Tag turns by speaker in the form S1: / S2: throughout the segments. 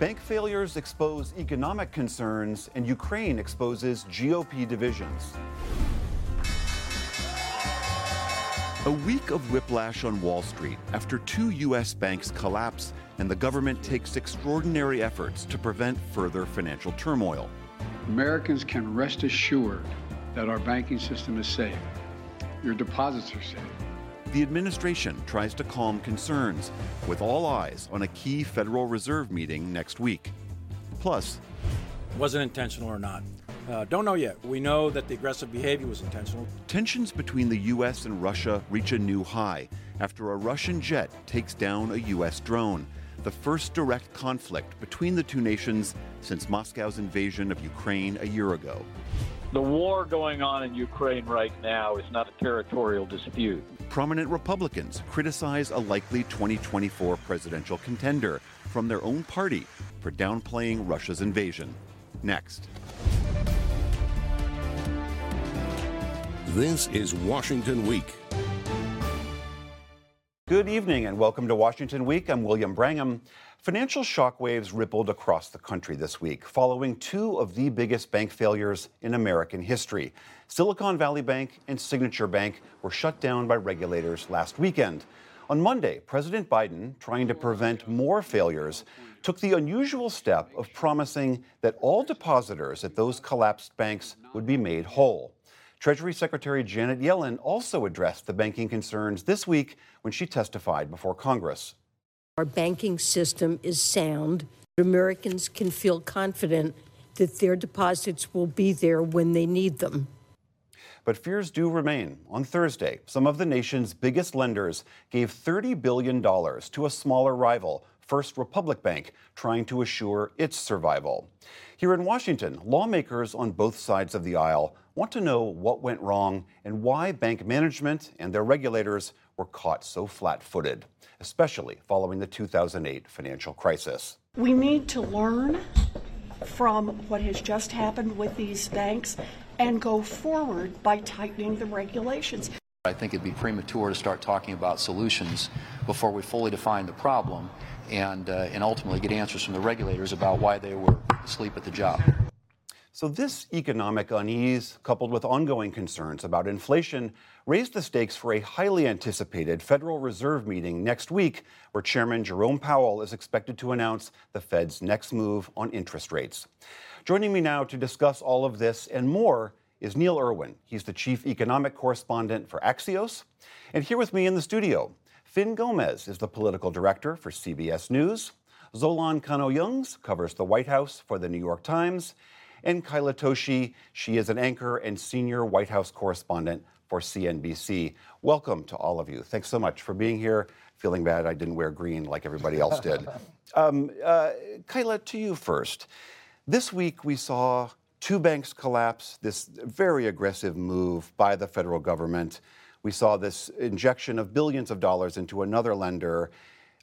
S1: Bank failures expose economic concerns, and Ukraine exposes GOP divisions. A week of whiplash on Wall Street after two U.S. banks collapse and the government takes extraordinary efforts to prevent further financial turmoil.
S2: Americans can rest assured that our banking system is safe. Your deposits are safe.
S1: The administration tries to calm concerns, with all eyes on a key Federal Reserve meeting next week. Plus,
S3: was it intentional or not? Uh, don't know yet. We know that the aggressive behavior was intentional.
S1: Tensions between the U.S. and Russia reach a new high after a Russian jet takes down a U.S. drone, the first direct conflict between the two nations since Moscow's invasion of Ukraine a year ago.
S4: The war going on in Ukraine right now is not a territorial dispute.
S1: Prominent Republicans criticize a likely 2024 presidential contender from their own party for downplaying Russia's invasion. Next.
S5: This is Washington Week.
S1: Good evening and welcome to Washington Week. I'm William Brangham. Financial shockwaves rippled across the country this week following two of the biggest bank failures in American history. Silicon Valley Bank and Signature Bank were shut down by regulators last weekend. On Monday, President Biden, trying to prevent more failures, took the unusual step of promising that all depositors at those collapsed banks would be made whole. Treasury Secretary Janet Yellen also addressed the banking concerns this week when she testified before Congress.
S6: Our banking system is sound. Americans can feel confident that their deposits will be there when they need them.
S1: But fears do remain. On Thursday, some of the nation's biggest lenders gave $30 billion to a smaller rival, First Republic Bank, trying to assure its survival. Here in Washington, lawmakers on both sides of the aisle want to know what went wrong and why bank management and their regulators were caught so flat footed, especially following the 2008 financial crisis.
S7: We need to learn from what has just happened with these banks and go forward by tightening the regulations.
S8: I think it'd be premature to start talking about solutions before we fully define the problem and, uh, and ultimately get answers from the regulators about why they were asleep at the job.
S1: So, this economic unease, coupled with ongoing concerns about inflation, raised the stakes for a highly anticipated Federal Reserve meeting next week, where Chairman Jerome Powell is expected to announce the Fed's next move on interest rates. Joining me now to discuss all of this and more is Neil Irwin. He's the chief economic correspondent for Axios. And here with me in the studio, Fin Gomez is the political director for CBS News. Zolan Kanno-Youngs covers the White House for the New York Times and Kayla Tausche. She is an anchor and senior White House correspondent for CNBC. Welcome to all of you. Thanks so much for being here. Feeling bad I didn't wear green like everybody else did. um, uh, Kyla, to you first. This week we saw two banks collapse, this very aggressive move by the federal government. We saw this injection of billions of dollars into another lender.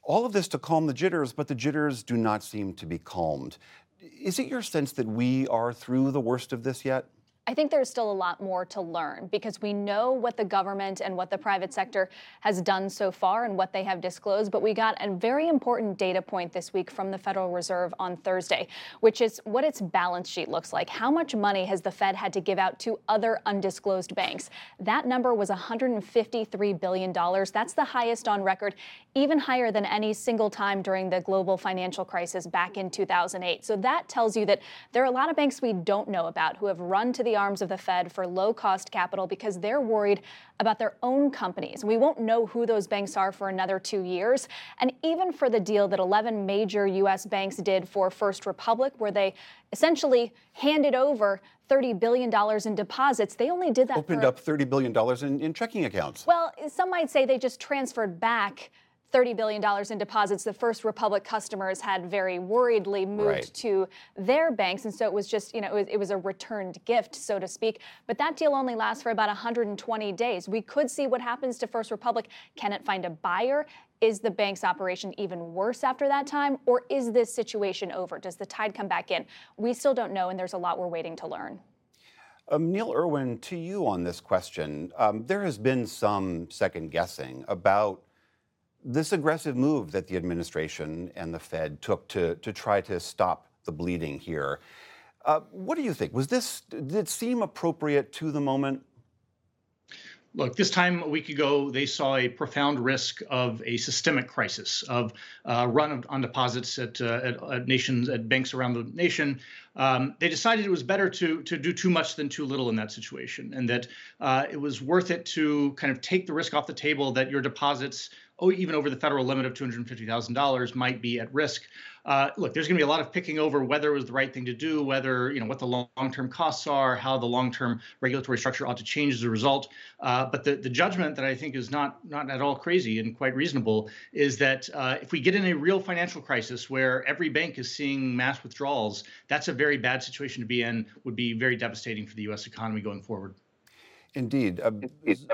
S1: All of this to calm the jitters, but the jitters do not seem to be calmed. Is it your sense that we are through the worst of this yet?
S9: I think there's still a lot more to learn because we know what the government and what the private sector has done so far and what they have disclosed. But we got a very important data point this week from the Federal Reserve on Thursday, which is what its balance sheet looks like. How much money has the Fed had to give out to other undisclosed banks? That number was $153 billion. That's the highest on record, even higher than any single time during the global financial crisis back in 2008. So that tells you that there are a lot of banks we don't know about who have run to the arms of the Fed for low cost capital because they're worried about their own companies. We won't know who those banks are for another two years. And even for the deal that 11 major U.S. banks did for First Republic, where they essentially handed over $30 billion in deposits. They only did that.
S1: Opened
S9: for,
S1: up $30 billion in, in checking accounts.
S9: Well, some might say they just transferred back $30 billion in deposits the First Republic customers had very worriedly moved right. to their banks. And so it was just, you know, it was, it was, a returned gift, so to speak. But that deal only lasts for about 120 days. We could see what happens to First Republic. Can it find a buyer? Is the bank's operation even worse after that time? Or is this situation over? Does the tide come back in? We still don't know, and there's a lot we're waiting to learn.
S1: Um, Neil Irwin, to you on this question, um, there has been some second guessing about this aggressive move that the administration and the Fed took to, to try to stop the bleeding here. Uh, what do you think? Was this, did it seem appropriate to the moment?
S10: Look, this time a week ago, they saw a profound risk of a systemic crisis, of uh, run on deposits at, uh, at, at, nations, at banks around the nation. Um, they decided it was better to to do too much than too little in that situation, and that uh, it was worth it to kind of take the risk off the table that your deposits oh, even over the federal limit of $250,000 might be at risk. Uh, look, there's going to be a lot of picking over whether it was the right thing to do, whether, you know, what the long-term costs are, how the long-term regulatory structure ought to change as a result. Uh, but the, the judgment that I think is not, not at all crazy and quite reasonable is that uh, if we get in a real financial crisis where every bank is seeing mass withdrawals, that's a very bad situation to be in, would be very devastating for the U.S. economy going forward.
S1: Indeed. Uh,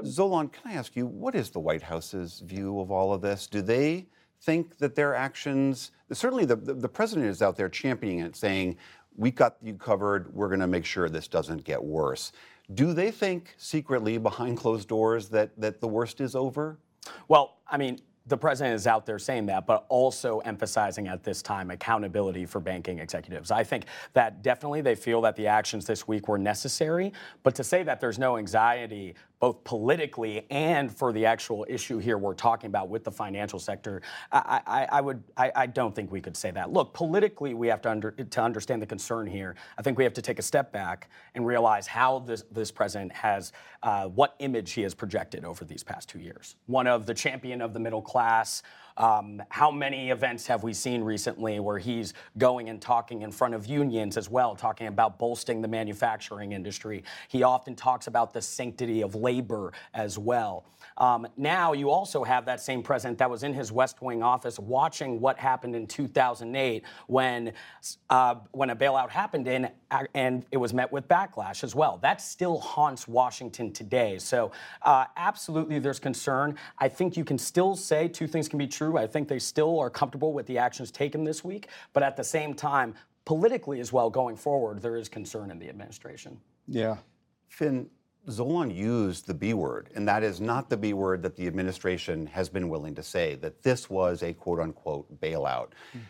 S1: Zolan, can I ask you, what is the White House's view of all of this? Do they think that their actions, certainly the, the, the president is out there championing it, saying, we got you covered, we're going to make sure this doesn't get worse. Do they think secretly behind closed doors that, that the worst is over?
S11: Well, I mean, the president is out there saying that, but also emphasizing at this time accountability for banking executives. I think that definitely they feel that the actions this week were necessary, but to say that there's no anxiety both politically and for the actual issue here we're talking about with the financial sector, I, I, I would I, I, don't think we could say that. Look, politically, we have to under, to understand the concern here. I think we have to take a step back and realize how this this president has uh, what image he has projected over these past two years. One of the champion of the middle class. Um, how many events have we seen recently where he's going and talking in front of unions as well, talking about bolstering the manufacturing industry? He often talks about the sanctity of labor as well. Um, now you also have that same president that was in his West Wing office watching what happened in 2008 when uh, when a bailout happened in, and it was met with backlash as well. That still haunts Washington today. So uh, absolutely, there's concern. I think you can still say two things can be true true. I think they still are comfortable with the actions taken this week, but at the same time, politically as well going forward, there is concern in the administration.
S1: Yeah. Fin, Zolan used the B word, and that is not the B word that the administration has been willing to say, that this was a quote unquote bailout. Mm.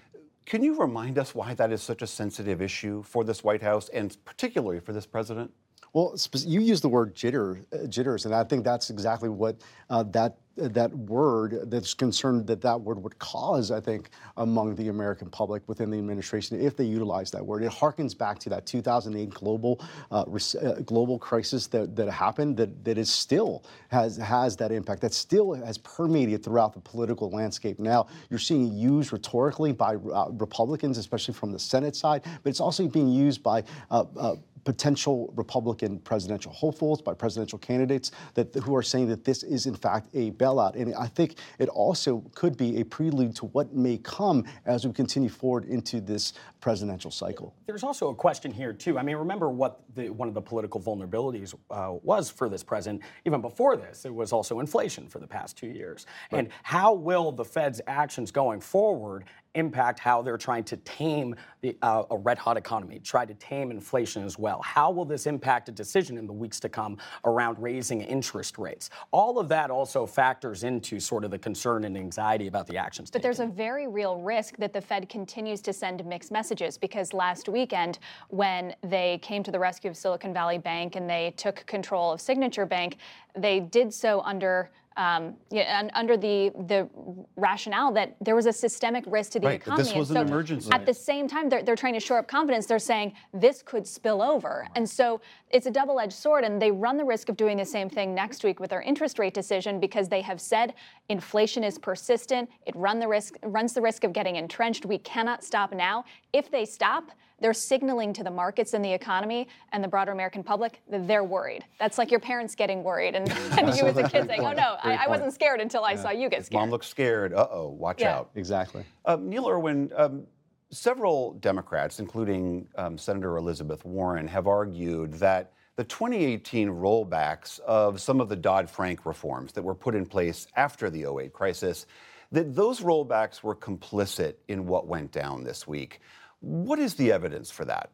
S1: Can you remind us why that is such a sensitive issue for this White House and particularly for this president?
S12: Well, you use the word jitter, uh, jitters, and I think that's exactly what uh, that that word that's concerned that that word would cause, I think, among the American public within the administration if they utilize that word. It harkens back to that 2008 global uh, uh, global crisis that, that happened that, that is still has has that impact that still has permeated throughout the political landscape. Now you're seeing it used rhetorically by uh, Republicans, especially from the Senate side, but it's also being used by uh, uh potential Republican presidential hopefuls, by presidential candidates that who are saying that this is in fact a bailout. And I think it also could be a prelude to what may come as we continue forward into this presidential cycle.
S11: There's also a question here too. I mean, remember what the, one of the political vulnerabilities uh, was for this president even before this. It was also inflation for the past two years. Right. And how will the Fed's actions going forward impact how they're trying to tame the, uh, a red hot economy, try to tame inflation as well. How will this impact a decision in the weeks to come around raising interest rates? All of that also factors into sort of the concern and anxiety about the actions.
S9: But
S11: taken.
S9: there's a very real risk that the Fed continues to send mixed messages because last weekend, when they came to the rescue of Silicon Valley Bank and they took control of Signature Bank, they did so under um, yeah, under the the rationale that there was a systemic risk to the
S1: right,
S9: economy.
S1: This was
S9: and
S1: an emergency.
S9: At the same time, they're, they're trying to shore up confidence. They're saying this could spill over, and so it's a double-edged sword. And they run the risk of doing the same thing next week with their interest rate decision because they have said inflation is persistent. It run the risk runs the risk of getting entrenched. We cannot stop now. If they stop, they're signaling to the markets and the economy and the broader American public that they're worried. That's like your parents getting worried and, and you as a kid saying, oh no, I, I, wasn't scared until I saw you get scared.
S1: Mom looks scared. Uh oh, watch
S12: yeah.
S1: out.
S12: Exactly.
S1: Um, Neil Irwin, um, several Democrats, including um, Senator Elizabeth Warren, have argued that the 2018 rollbacks of some of the Dodd Frank reforms that were put in place after the 08 crisis, that those rollbacks were complicit in what went down this week. What is the evidence for that?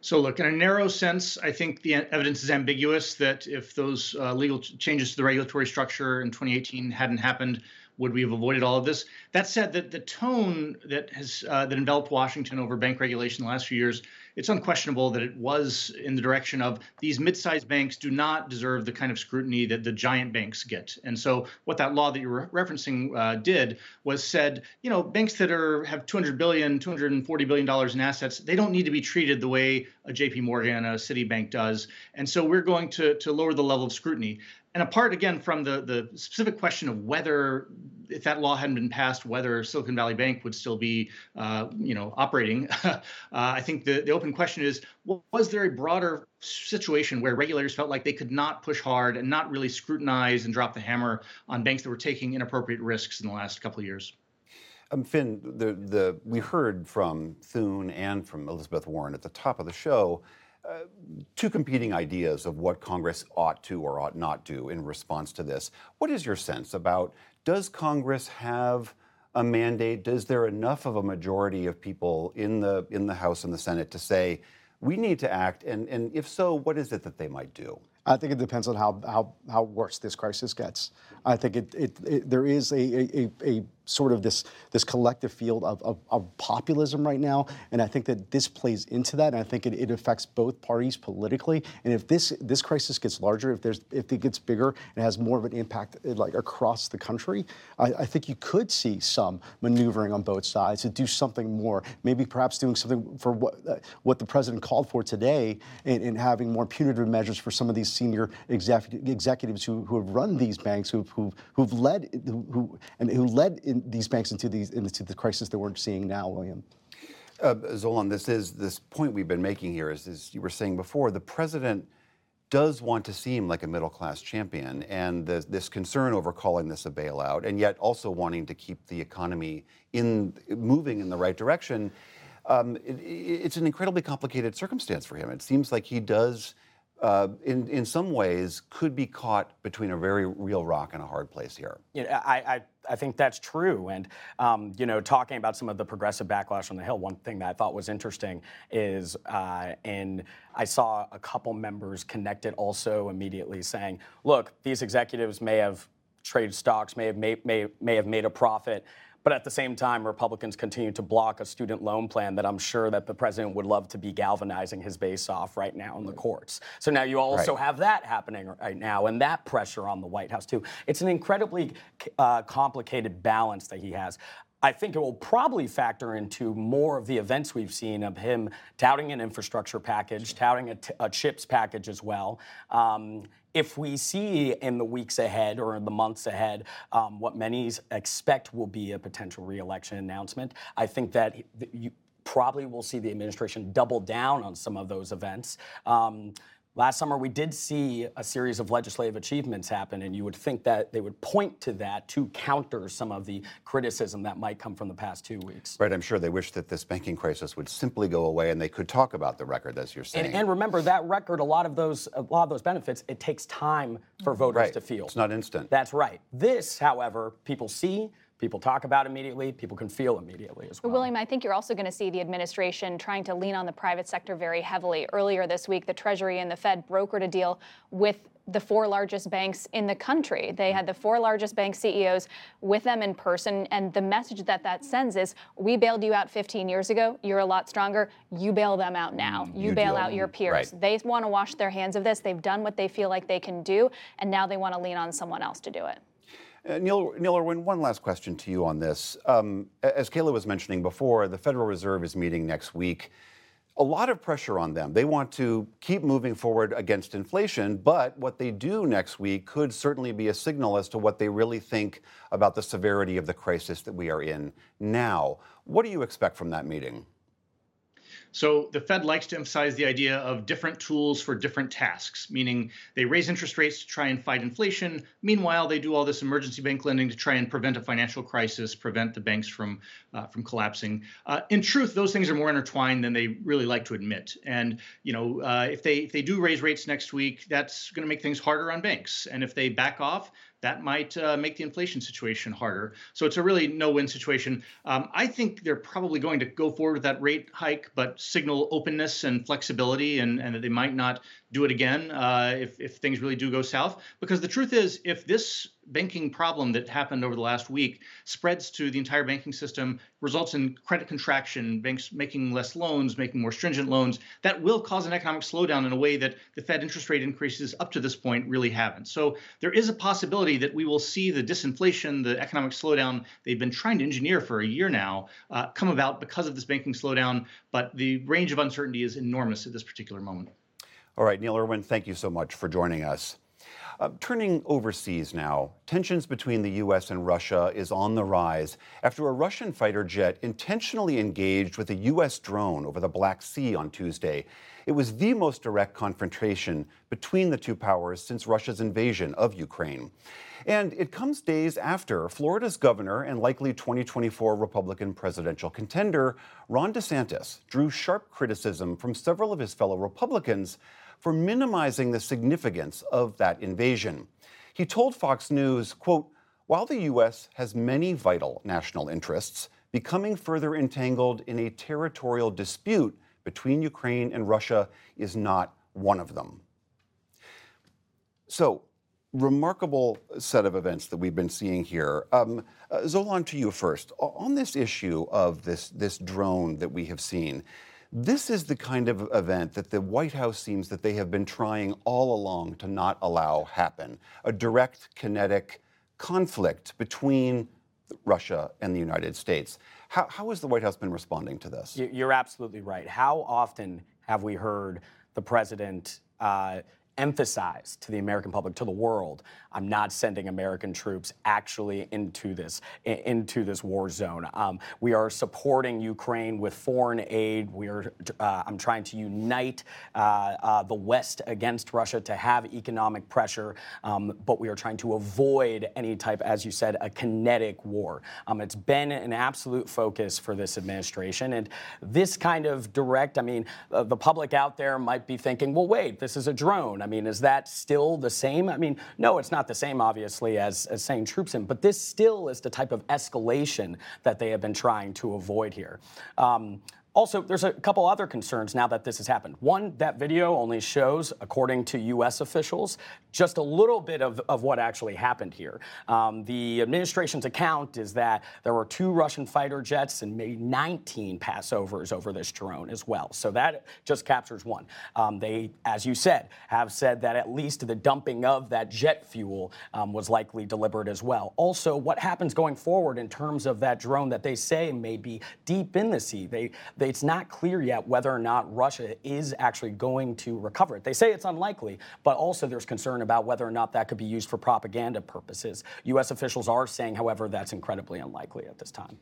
S10: So, look, in a narrow sense, I think the evidence is ambiguous that if those uh, legal changes to the regulatory structure in 2018 hadn't happened, would we have avoided all of this? That said, that the tone that has uh, that enveloped Washington over bank regulation the last few years it's unquestionable that it was in the direction of these mid-sized banks do not deserve the kind of scrutiny that the giant banks get. And so what that law that you're referencing uh, did was said, you know, banks that are have 200 billion, 240 billion dollars in assets, they don't need to be treated the way a JP Morgan, a Citibank does. And so we're going to to lower the level of scrutiny and apart again from the the specific question of whether if that law hadn't been passed whether silicon valley bank would still be uh, you know operating uh, i think the, the open question is was there a broader situation where regulators felt like they could not push hard and not really scrutinize and drop the hammer on banks that were taking inappropriate risks in the last couple of years?
S1: Um, Fin, the, the, we heard from Thune and from Elizabeth Warren at the top of the show two competing ideas of what Congress ought to or ought not do in response to this. What is your sense about does Congress have a mandate? Is there enough of a majority of people in the in the House and the Senate to say we need to act? And, and if so, what is it that they might do?
S12: I think it depends on how, how, how worse this crisis gets. I think it, it, it there is a, a, a, sort of this, this collective field of, of, of, populism right now, and I think that this plays into that, and I think it, it affects both parties politically. And if this this crisis gets larger, if there's if it gets bigger and has more of an impact like across the country, I, I think you could see some maneuvering on both sides to do something more. Maybe perhaps doing something for what uh, what the president called for today, and, and having more punitive measures for some of these senior executives who, who have run these banks, who've, who've, who've led, who, who, and who led these banks into, these, into the crisis that we're seeing now, William.
S1: Uh, Zolan, this is this point we've been making here is, as you were saying before, the president does want to seem like a middle class champion, and the, this concern over calling this a bailout, and yet also wanting to keep the economy in moving in the right direction. Um, it, it's an incredibly complicated circumstance for him. It seems like he does uh, in, in some ways, could be caught between a very real rock and a hard place here.
S11: Yeah, I, I, I think that's true. And, um, you know, talking about some of the progressive backlash on the Hill, one thing that I thought was interesting is, uh, and I saw a couple members connected also immediately saying, look, these executives may have traded stocks, may have made, may, may have made a profit. But at the same time, Republicans continue to block a student loan plan that I'm sure that the president would love to be galvanizing his base off right now in the courts. So now you also right. have that happening right now and that pressure on the White House too. It's an incredibly uh, complicated balance that he has. I think it will probably factor into more of the events we've seen of him touting an infrastructure package, touting a, t- a chips package as well. Um, if we see in the weeks ahead or in the months ahead um, what many expect will be a potential reelection announcement, I think that you probably will see the administration double down on some of those events. Um, Last summer, we did see a series of legislative achievements happen, and you would think that they would point to that to counter some of the criticism that might come from the past two weeks.
S1: Right. I'm sure they wish that this banking crisis would simply go away and they could talk about the record, as you're saying.
S11: And, and remember, that record, a lot of those, a lot of those benefits, it takes time for voters
S1: right.
S11: to feel.
S1: It's not instant.
S11: That's right. This, however, people see people talk about immediately, people can feel immediately as well.
S9: William, I think you're also going to see the administration trying to lean on the private sector very heavily. Earlier this week, the Treasury and the Fed brokered a deal with the four largest banks in the country. They had the four largest bank CEOs with them in person, and the message that that sends is we bailed you out 15 years ago. You're a lot stronger. You bail them out now. Mm, you, you bail out your peers. Right. They want to wash their hands of this. They've done what they feel like they can do, and now they want to lean on someone else to do it.
S1: Uh, Neil, Neil Irwin, one last question to you on this. Um, as Kayla was mentioning before, the Federal Reserve is meeting next week. A lot of pressure on them. They want to keep moving forward against inflation, but what they do next week could certainly be a signal as to what they really think about the severity of the crisis that we are in now. What do you expect from that meeting?
S10: So the Fed likes to emphasize the idea of different tools for different tasks, meaning they raise interest rates to try and fight inflation. Meanwhile, they do all this emergency bank lending to try and prevent a financial crisis, prevent the banks from uh, from collapsing. Uh, in truth, those things are more intertwined than they really like to admit. And you know, uh, if they if they do raise rates next week, that's going to make things harder on banks. And if they back off, that might uh, make the inflation situation harder. So it's a really no-win situation. Um, I think they're probably going to go forward with that rate hike, but signal openness and flexibility, and, and that they might not do it again uh, if, if things really do go south. Because the truth is, if this banking problem that happened over the last week spreads to the entire banking system, results in credit contraction, banks making less loans, making more stringent loans, that will cause an economic slowdown in a way that the Fed interest rate increases up to this point really haven't. So there is a possibility that we will see the disinflation, the economic slowdown they've been trying to engineer for a year now uh, come about because of this banking slowdown. But the range of uncertainty is enormous at this particular moment.
S1: All right, Neil Irwin, thank you so much for joining us. Uh, turning overseas now, tensions between the U.S. and Russia is on the rise after a Russian fighter jet intentionally engaged with a U.S. drone over the Black Sea on Tuesday. It was the most direct confrontation between the two powers since Russia's invasion of Ukraine. And it comes days after Florida's governor and likely 2024 Republican presidential contender, Ron DeSantis, drew sharp criticism from several of his fellow Republicans for minimizing the significance of that invasion. He told Fox News, quote, while the U.S. has many vital national interests, becoming further entangled in a territorial dispute between Ukraine and Russia is not one of them. So, remarkable set of events that we've been seeing here. Um, uh, Zolan, to you first. On this issue of this, this drone that we have seen, this is the kind of event that the White House seems that they have been trying all along to not allow happen a direct kinetic conflict between Russia and the United States. How, how has the White House been responding to this?
S11: You're absolutely right. How often have we heard the president uh, emphasize to the American public, to the world, I'm not sending American troops actually into this into this war zone. Um, we are supporting Ukraine with foreign aid. We are. Uh, I'm trying to unite uh, uh, the West against Russia to have economic pressure, um, but we are trying to avoid any type, as you said, a kinetic war. Um, it's been an absolute focus for this administration, and this kind of direct. I mean, uh, the public out there might be thinking, well, wait, this is a drone. I mean, is that still the same? I mean, no, it's not the same, obviously, as, as sending troops in, but this still is the type of escalation that they have been trying to avoid here. Um, also, there's a couple other concerns now that this has happened. One, that video only shows, according to U.S. officials, just a little bit of, of what actually happened here. Um, the administration's account is that there were two Russian fighter jets and maybe 19 passovers over this drone as well. So that just captures one. Um, they, as you said, have said that at least the dumping of that jet fuel um, was likely deliberate as well. Also, what happens going forward in terms of that drone that they say may be deep in the sea? They, they it's not clear yet whether or not Russia is actually going to recover it. They say it's unlikely, but also there's concern about whether or not that could be used for propaganda purposes. U.S. officials are saying, however, that's incredibly unlikely at this time.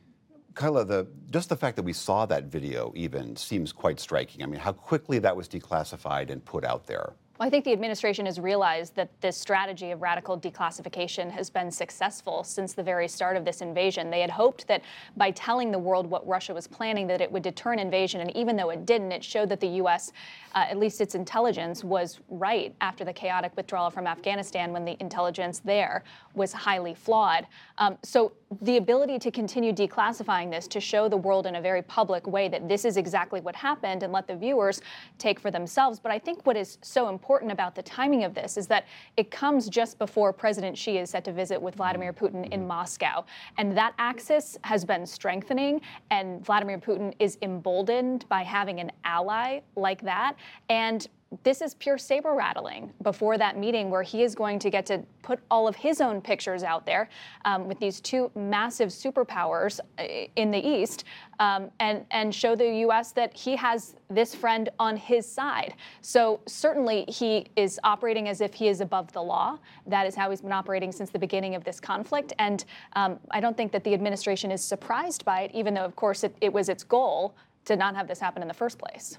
S1: Kayla, the, just the fact that we saw that video even seems quite striking. I mean, how quickly that was declassified and put out there.
S9: Well, I think the administration has realized that this strategy of radical declassification has been successful since the very start of this invasion. They had hoped that by telling the world what Russia was planning, that it would deter an invasion, and even though it didn't, it showed that the U.S., uh, at least its intelligence, was right after the chaotic withdrawal from Afghanistan when the intelligence there was highly flawed. Um, so the ability to continue declassifying this to show the world in a very public way that this is exactly what happened and let the viewers take for themselves. But I think what is so important about the timing of this is that it comes just before President Xi is set to visit with Vladimir Putin in Moscow. And that axis has been strengthening, and Vladimir Putin is emboldened by having an ally like that. And this is pure saber rattling before that meeting where he is going to get to put all of his own pictures out there um, with these two massive superpowers uh, in the East um, and, and show the U.S. that he has this friend on his side. So certainly he is operating as if he is above the law. That is how he's been operating since the beginning of this conflict. And um, I don't think that the administration is surprised by it, even though, of course, it, it was its goal to not have this happen in the first place.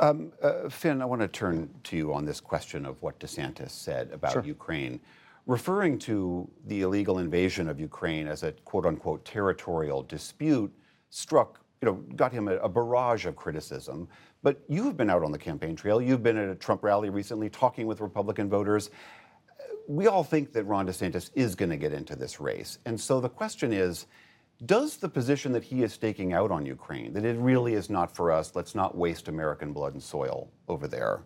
S1: Um, uh, Fin, I want to turn to you on this question of what DeSantis said about sure. Ukraine. Referring to the illegal invasion of Ukraine as a quote unquote territorial dispute struck, you know, got him a, a barrage of criticism. But you've been out on the campaign trail. You've been at a Trump rally recently talking with Republican voters. We all think that Ron DeSantis is going to get into this race. And so the question is, does the position that he is staking out on Ukraine, that it really is not for us, let's not waste American blood and soil over there,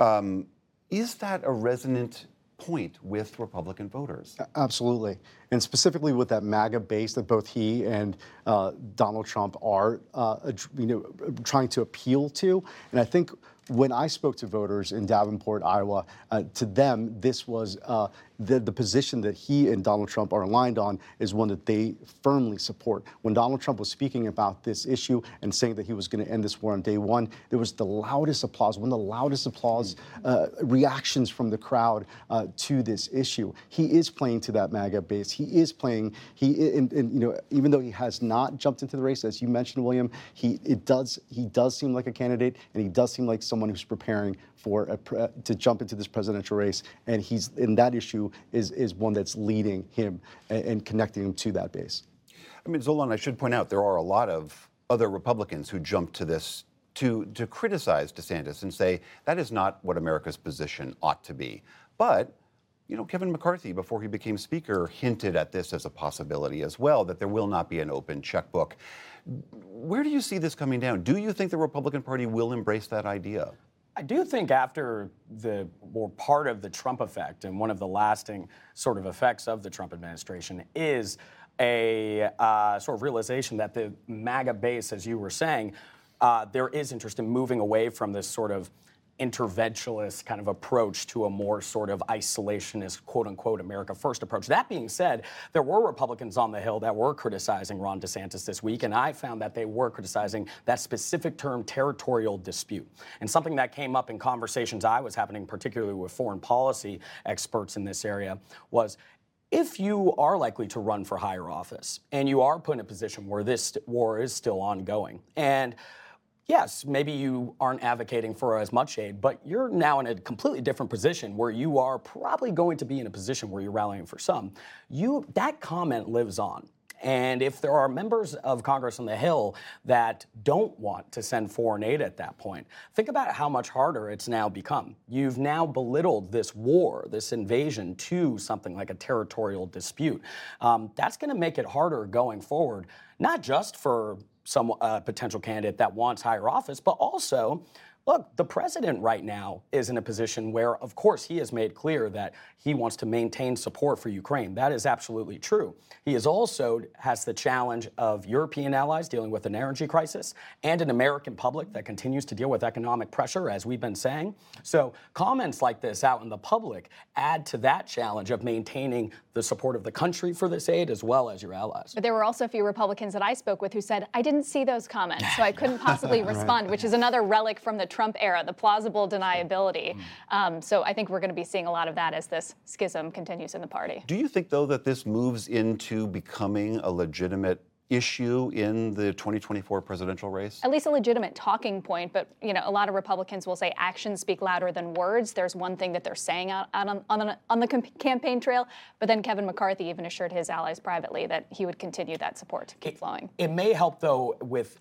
S1: um, is that a resonant point with Republican voters.
S12: Absolutely. And specifically with that MAGA base that both he and uh, Donald Trump are uh, you know, trying to appeal to. And I think when I spoke to voters in Davenport, Iowa, uh, to them, this was uh, the, the position that he and Donald Trump are aligned on is one that they firmly support. When Donald Trump was speaking about this issue and saying that he was going to end this war on day one, there was the loudest applause, one of the loudest applause uh, reactions from the crowd uh, to this issue. He is playing to that MAGA base. He is playing. He and, and, you know even though he has not jumped into the race, as you mentioned, William, he it does he does seem like a candidate, and he does seem like someone who's preparing for a, to jump into this presidential race, and he's in that issue is is one that's leading him and, and connecting him to that base.
S1: I mean, Zolan, I should point out there are a lot of other Republicans who jumped to this to to criticize DeSantis and say that is not what America's position ought to be. But you know, Kevin McCarthy, before he became Speaker, hinted at this as a possibility as well, that there will not be an open checkbook. Where do you see this coming down? Do you think the Republican Party will embrace that idea?
S11: I do think after the or part of the Trump effect and one of the lasting sort of effects of the Trump administration is a uh, sort of realization that the MAGA base, as you were saying, uh, there is interest in moving away from this sort of interventionist kind of approach to a more sort of isolationist, quote unquote, America First approach. That being said, there were Republicans on the Hill that were criticizing Ron DeSantis this week, and I found that they were criticizing that specific term, territorial dispute. And something that came up in conversations I was having, particularly with foreign policy experts in this area, was if you are likely to run for higher office and you are put in a position where this war is still ongoing, and yes, maybe you aren't advocating for as much aid, but you're now in a completely different position where you are probably going to be in a position where you're rallying for some. You that comment lives on. And if there are members of Congress on the Hill that don't want to send foreign aid at that point, think about how much harder it's now become. You've now belittled this war, this invasion, to something like a territorial dispute. Um, that's going to make it harder going forward, not just for some uh, potential candidate that wants higher office, but also Look, the president right now is in a position where, of course, he has made clear that he wants to maintain support for Ukraine. That is absolutely true. He is also has the challenge of European allies dealing with an energy crisis and an American public that continues to deal with economic pressure, as we've been saying. So comments like this out in the public add to that challenge of maintaining the support of the country for this aid as well as your allies.
S9: But there were also a few Republicans that I spoke with who said, I didn't see those comments, so I couldn't possibly respond, right. which is another relic from the Trump era, the plausible deniability. Mm. Um, so I think we're going to be seeing a lot of that as this schism continues in the party.
S1: Do you think, though, that this moves into becoming a legitimate issue in the 2024 presidential race?
S9: At least a legitimate talking point, but you know, a lot of Republicans will say actions speak louder than words. There's one thing that they're saying out, out on, on, the, on the campaign trail, but then Kevin McCarthy even assured his allies privately that he would continue that support to keep
S11: it,
S9: flowing.
S11: It may help though with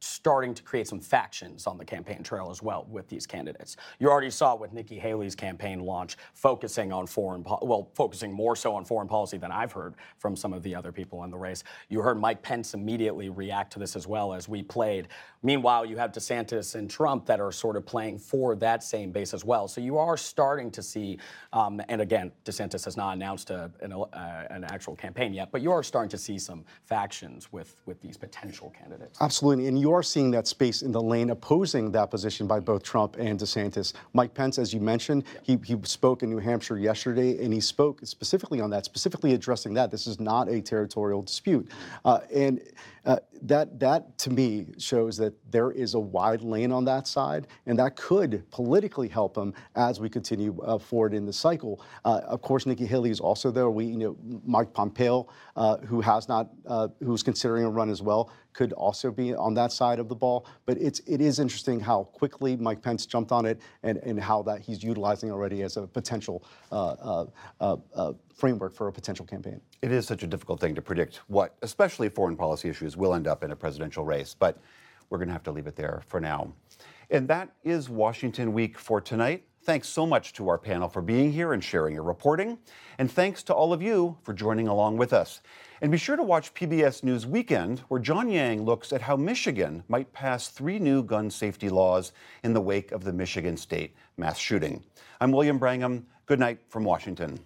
S11: starting to create some factions on the campaign trail as well with these candidates. You already saw with Nikki Haley's campaign launch, focusing on foreign, po- well, focusing more so on foreign policy than I've heard from some of the other people in the race. You heard Mike Pence immediately react to this as well as we played. Meanwhile, you have DeSantis and Trump that are sort of playing for that same base as well. So you are starting to see, um, and again, DeSantis has not announced a, an, uh, an actual campaign yet, but you are starting to see some factions with with these potential candidates.
S12: Absolutely, and you you are seeing that space in the lane opposing that position by both Trump and DeSantis. Mike Pence, as you mentioned, he, he spoke in New Hampshire yesterday, and he spoke specifically on that, specifically addressing that. This is not a territorial dispute. Uh, and uh, that, that to me shows that there is a wide lane on that side, and that could politically help him as we continue uh, forward in the cycle. Uh, of course, Nikki Haley is also there. We, you know, Mike Pompeo, uh, who has not, uh, who's considering a run as well, could also be on that side of the ball. But it's it is interesting how quickly Mike Pence jumped on it and, and how that he's utilizing already as a potential uh, uh, uh, uh, framework for a potential campaign.
S1: It is such a difficult thing to predict what, especially foreign policy issues, will end up in a presidential race. But we're going to have to leave it there for now. And that is Washington Week for tonight. Thanks so much to our panel for being here and sharing your reporting. And thanks to all of you for joining along with us. And be sure to watch PBS News Weekend, where John Yang looks at how Michigan might pass three new gun safety laws in the wake of the Michigan State mass shooting. I'm William Brangham. Good night from Washington.